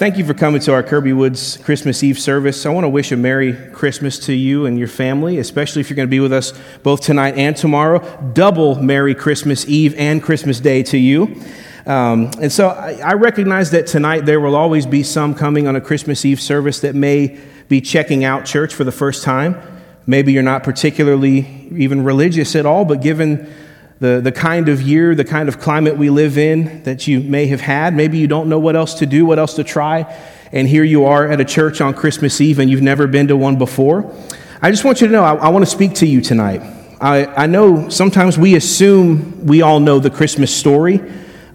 Thank you for coming to our Kirby Woods Christmas Eve service. I want to wish a Merry Christmas to you and your family, especially if you're going to be with us both tonight and tomorrow. Double Merry Christmas Eve and Christmas Day to you. Um, and so I, I recognize that tonight there will always be some coming on a Christmas Eve service that may be checking out church for the first time. Maybe you're not particularly even religious at all, but given the, the kind of year, the kind of climate we live in that you may have had. Maybe you don't know what else to do, what else to try, and here you are at a church on Christmas Eve and you've never been to one before. I just want you to know, I, I want to speak to you tonight. I, I know sometimes we assume we all know the Christmas story.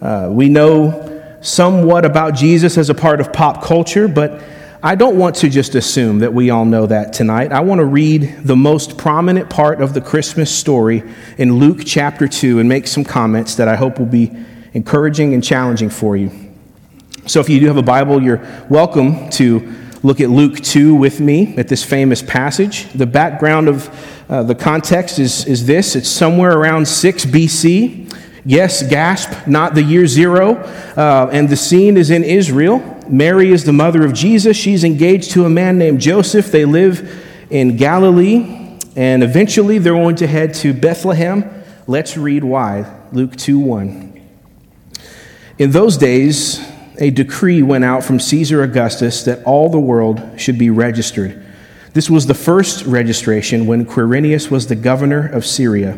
Uh, we know somewhat about Jesus as a part of pop culture, but I don't want to just assume that we all know that tonight. I want to read the most prominent part of the Christmas story in Luke chapter 2 and make some comments that I hope will be encouraging and challenging for you. So, if you do have a Bible, you're welcome to look at Luke 2 with me at this famous passage. The background of uh, the context is, is this it's somewhere around 6 BC. Yes, gasp, not the year zero. Uh, and the scene is in Israel. Mary is the mother of Jesus. She's engaged to a man named Joseph. They live in Galilee, and eventually they're going to head to Bethlehem. Let's read why. Luke 2 1. In those days, a decree went out from Caesar Augustus that all the world should be registered. This was the first registration when Quirinius was the governor of Syria.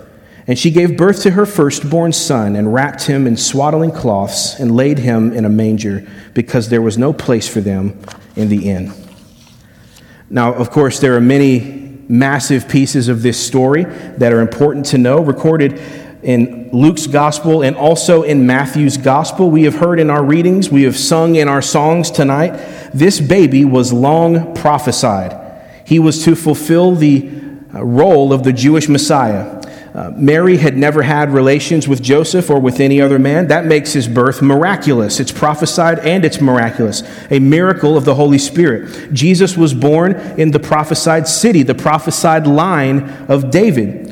And she gave birth to her firstborn son, and wrapped him in swaddling cloths, and laid him in a manger, because there was no place for them in the inn. Now, of course, there are many massive pieces of this story that are important to know, recorded in Luke's gospel and also in Matthew's gospel. We have heard in our readings, we have sung in our songs tonight, this baby was long prophesied. He was to fulfill the uh, role of the Jewish Messiah. Uh, Mary had never had relations with Joseph or with any other man. That makes his birth miraculous. It's prophesied and it's miraculous, a miracle of the Holy Spirit. Jesus was born in the prophesied city, the prophesied line of David.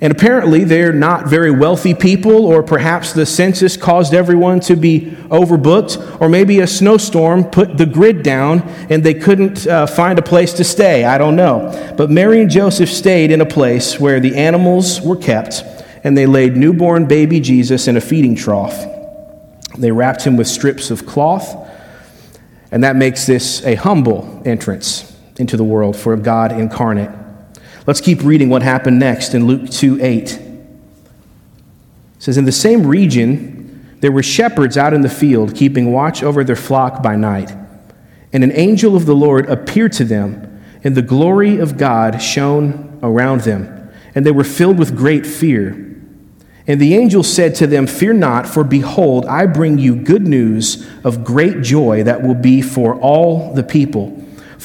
And apparently, they're not very wealthy people, or perhaps the census caused everyone to be overbooked, or maybe a snowstorm put the grid down and they couldn't uh, find a place to stay. I don't know. But Mary and Joseph stayed in a place where the animals were kept, and they laid newborn baby Jesus in a feeding trough. They wrapped him with strips of cloth, and that makes this a humble entrance into the world for God incarnate. Let's keep reading what happened next in Luke 2 8. It says, In the same region, there were shepherds out in the field, keeping watch over their flock by night. And an angel of the Lord appeared to them, and the glory of God shone around them, and they were filled with great fear. And the angel said to them, Fear not, for behold, I bring you good news of great joy that will be for all the people.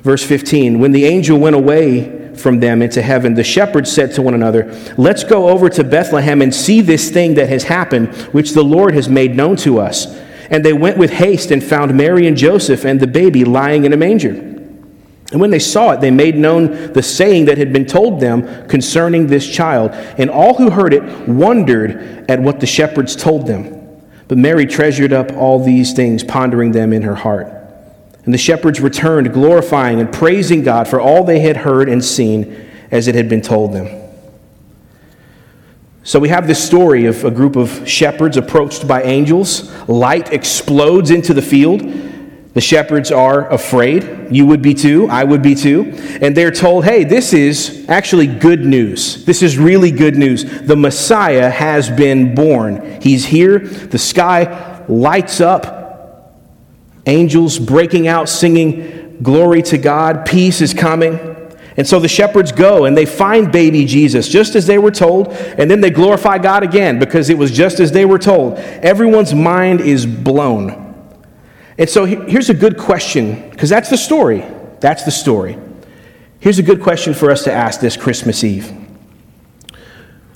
Verse 15 When the angel went away, from them into heaven, the shepherds said to one another, Let's go over to Bethlehem and see this thing that has happened, which the Lord has made known to us. And they went with haste and found Mary and Joseph and the baby lying in a manger. And when they saw it, they made known the saying that had been told them concerning this child. And all who heard it wondered at what the shepherds told them. But Mary treasured up all these things, pondering them in her heart. And the shepherds returned, glorifying and praising God for all they had heard and seen as it had been told them. So we have this story of a group of shepherds approached by angels. Light explodes into the field. The shepherds are afraid. You would be too. I would be too. And they're told, hey, this is actually good news. This is really good news. The Messiah has been born. He's here. The sky lights up angels breaking out, singing glory to God, peace is coming. And so the shepherds go and they find baby Jesus just as they were told, and then they glorify God again because it was just as they were told. Everyone's mind is blown. And so here's a good question, because that's the story. That's the story. Here's a good question for us to ask this Christmas Eve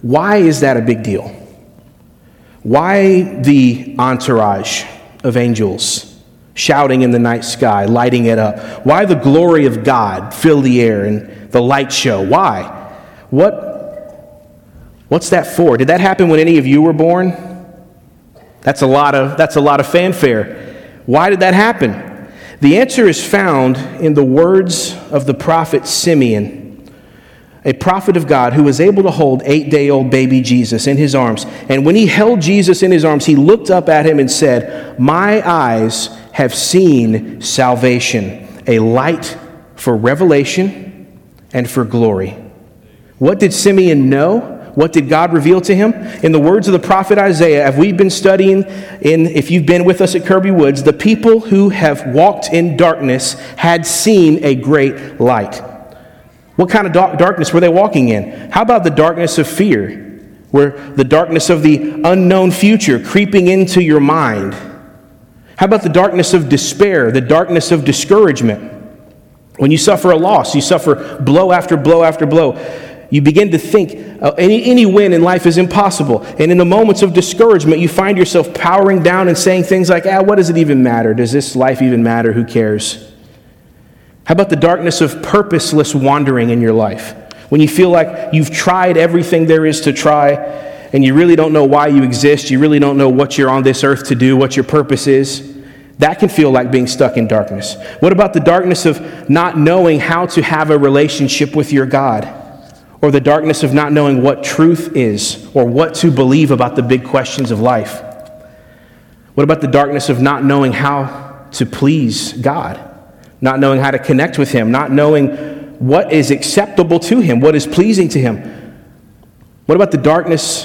Why is that a big deal? Why the entourage of angels? Shouting in the night sky, lighting it up? Why the glory of God fill the air and the light show? Why? What, what's that for? Did that happen when any of you were born? That's a lot of, that's a lot of fanfare. Why did that happen? The answer is found in the words of the prophet Simeon a prophet of God who was able to hold eight day old baby Jesus in his arms. And when he held Jesus in his arms, he looked up at him and said, My eyes have seen salvation, a light for revelation and for glory. What did Simeon know? What did God reveal to him? In the words of the prophet Isaiah, if we've been studying in, if you've been with us at Kirby Woods, the people who have walked in darkness had seen a great light. What kind of darkness were they walking in? How about the darkness of fear, where the darkness of the unknown future creeping into your mind? How about the darkness of despair, the darkness of discouragement? When you suffer a loss, you suffer blow after blow after blow. You begin to think uh, any, any win in life is impossible. And in the moments of discouragement, you find yourself powering down and saying things like, ah, what does it even matter? Does this life even matter? Who cares? How about the darkness of purposeless wandering in your life? When you feel like you've tried everything there is to try and you really don't know why you exist, you really don't know what you're on this earth to do, what your purpose is. That can feel like being stuck in darkness. What about the darkness of not knowing how to have a relationship with your God? Or the darkness of not knowing what truth is or what to believe about the big questions of life? What about the darkness of not knowing how to please God? not knowing how to connect with Him, not knowing what is acceptable to Him, what is pleasing to Him. What about the darkness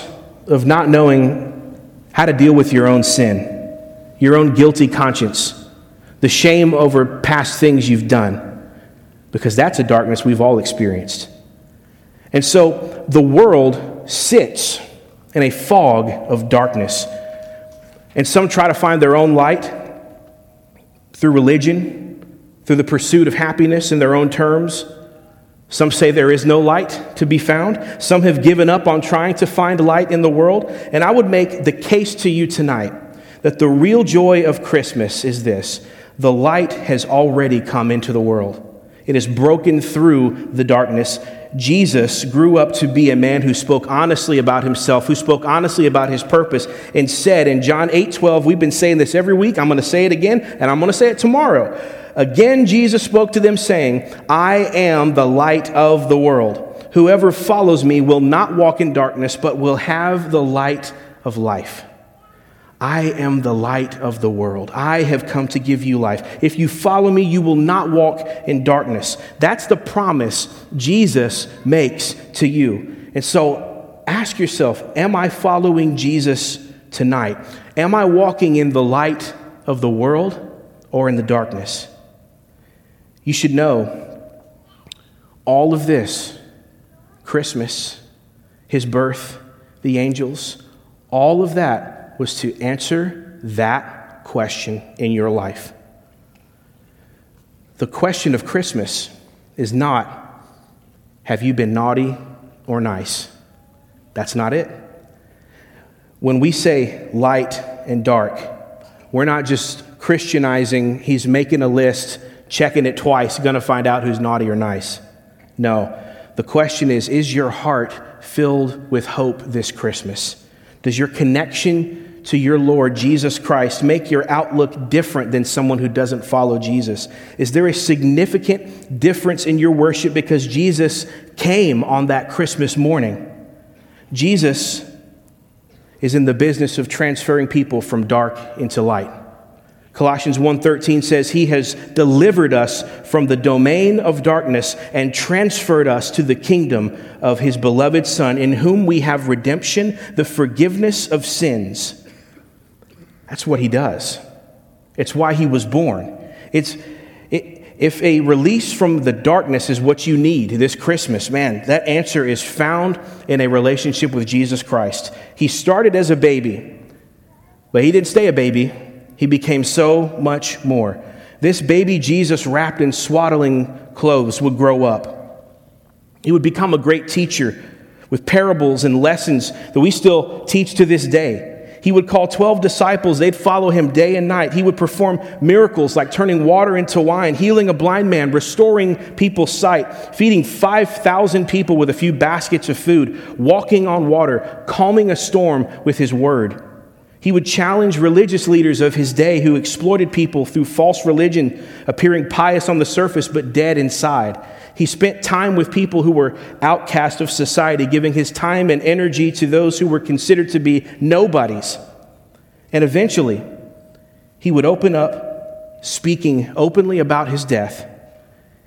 of not knowing how to deal with your own sin, your own guilty conscience, the shame over past things you've done? Because that's a darkness we've all experienced. And so the world sits in a fog of darkness. And some try to find their own light through religion, through the pursuit of happiness in their own terms. Some say there is no light to be found. Some have given up on trying to find light in the world. And I would make the case to you tonight that the real joy of Christmas is this the light has already come into the world. It has broken through the darkness. Jesus grew up to be a man who spoke honestly about himself, who spoke honestly about his purpose, and said in John 8 12, we've been saying this every week. I'm going to say it again, and I'm going to say it tomorrow. Again, Jesus spoke to them, saying, I am the light of the world. Whoever follows me will not walk in darkness, but will have the light of life. I am the light of the world. I have come to give you life. If you follow me, you will not walk in darkness. That's the promise Jesus makes to you. And so ask yourself Am I following Jesus tonight? Am I walking in the light of the world or in the darkness? You should know all of this Christmas, his birth, the angels, all of that was to answer that question in your life. The question of Christmas is not, have you been naughty or nice? That's not it. When we say light and dark, we're not just Christianizing, he's making a list checking it twice, to find out who's naughty or nice. No. The question is Is your heart filled with hope this Christmas? Does your connection to your Lord Jesus Christ make your outlook different than someone who doesn't follow Jesus? Is there a significant difference in your worship because Jesus came on that Christmas morning? Jesus is in the business of transferring people from dark into light. Colossians 1:13 says he has delivered us from the domain of darkness and transferred us to the kingdom of his beloved son in whom we have redemption, the forgiveness of sins. That's what he does. It's why he was born. It's, it, if a release from the darkness is what you need this Christmas, man, that answer is found in a relationship with Jesus Christ. He started as a baby, but he didn't stay a baby. He became so much more. This baby Jesus, wrapped in swaddling clothes, would grow up. He would become a great teacher with parables and lessons that we still teach to this day. He would call 12 disciples. They'd follow him day and night. He would perform miracles like turning water into wine, healing a blind man, restoring people's sight, feeding 5,000 people with a few baskets of food, walking on water, calming a storm with his word. He would challenge religious leaders of his day who exploited people through false religion, appearing pious on the surface but dead inside. He spent time with people who were outcast of society, giving his time and energy to those who were considered to be nobodies. And eventually, he would open up, speaking openly about his death.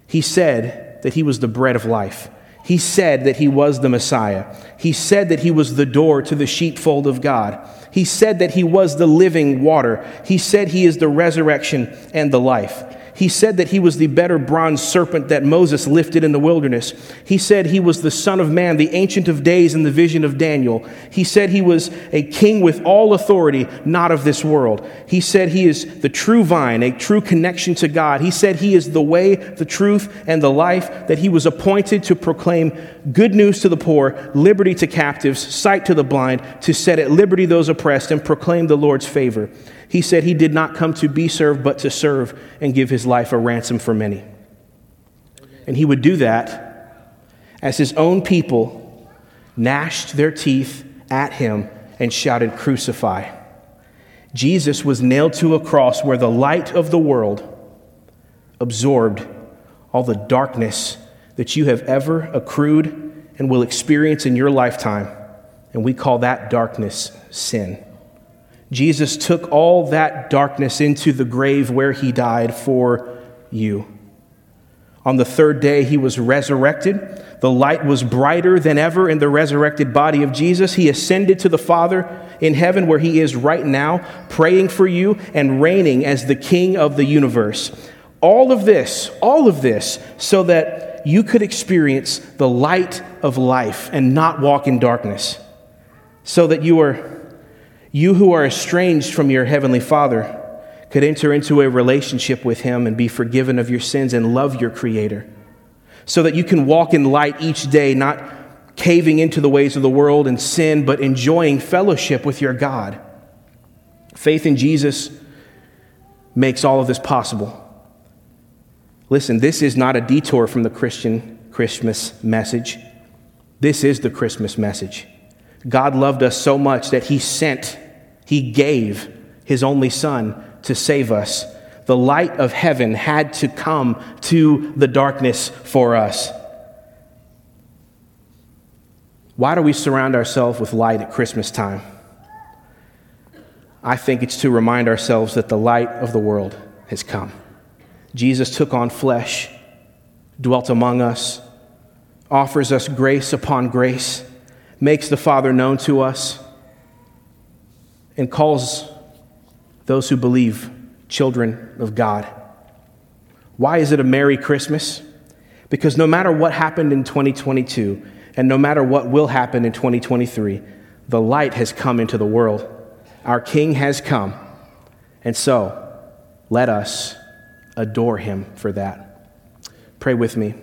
He said that he was the bread of life. He said that he was the Messiah. He said that he was the door to the sheepfold of God. He said that he was the living water. He said he is the resurrection and the life. He said that he was the better bronze serpent that Moses lifted in the wilderness. He said he was the Son of Man, the Ancient of Days in the vision of Daniel. He said he was a king with all authority, not of this world. He said he is the true vine, a true connection to God. He said he is the way, the truth, and the life, that he was appointed to proclaim good news to the poor, liberty to captives, sight to the blind, to set at liberty those oppressed, and proclaim the Lord's favor. He said he did not come to be served, but to serve and give his life a ransom for many. And he would do that as his own people gnashed their teeth at him and shouted, Crucify. Jesus was nailed to a cross where the light of the world absorbed all the darkness that you have ever accrued and will experience in your lifetime. And we call that darkness sin. Jesus took all that darkness into the grave where he died for you. On the third day, he was resurrected. The light was brighter than ever in the resurrected body of Jesus. He ascended to the Father in heaven, where he is right now, praying for you and reigning as the King of the universe. All of this, all of this, so that you could experience the light of life and not walk in darkness. So that you are you who are estranged from your heavenly Father could enter into a relationship with Him and be forgiven of your sins and love your Creator. So that you can walk in light each day, not caving into the ways of the world and sin, but enjoying fellowship with your God. Faith in Jesus makes all of this possible. Listen, this is not a detour from the Christian Christmas message. This is the Christmas message. God loved us so much that He sent he gave his only son to save us. The light of heaven had to come to the darkness for us. Why do we surround ourselves with light at Christmas time? I think it's to remind ourselves that the light of the world has come. Jesus took on flesh, dwelt among us, offers us grace upon grace, makes the Father known to us and calls those who believe children of God. Why is it a Merry Christmas? Because no matter what happened in 2022, and no matter what will happen in 2023, the light has come into the world. Our King has come. And so, let us adore him for that. Pray with me.